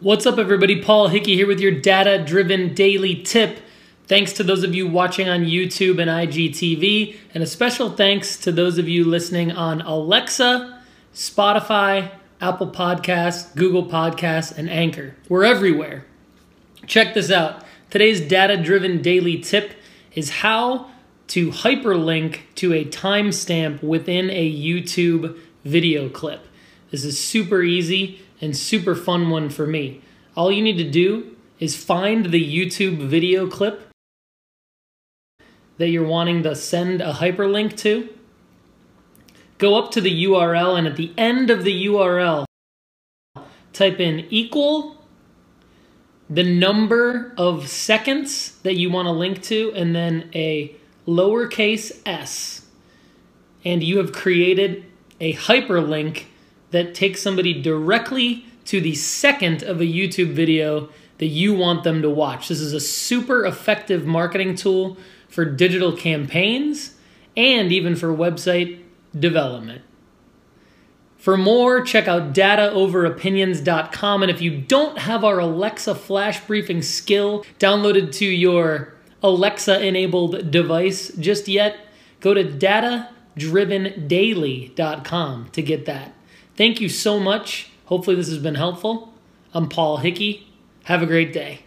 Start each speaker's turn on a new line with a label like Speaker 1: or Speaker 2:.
Speaker 1: What's up, everybody? Paul Hickey here with your data driven daily tip. Thanks to those of you watching on YouTube and IGTV, and a special thanks to those of you listening on Alexa, Spotify, Apple Podcasts, Google Podcasts, and Anchor. We're everywhere. Check this out. Today's data driven daily tip is how to hyperlink to a timestamp within a YouTube video clip. This is super easy and super fun one for me. All you need to do is find the YouTube video clip that you're wanting to send a hyperlink to. Go up to the URL and at the end of the URL, type in equal the number of seconds that you want to link to and then a lowercase s. And you have created a hyperlink that takes somebody directly to the second of a YouTube video that you want them to watch. This is a super effective marketing tool for digital campaigns and even for website development. For more, check out dataoveropinions.com. And if you don't have our Alexa flash briefing skill downloaded to your Alexa enabled device just yet, go to datadrivendaily.com to get that. Thank you so much. Hopefully, this has been helpful. I'm Paul Hickey. Have a great day.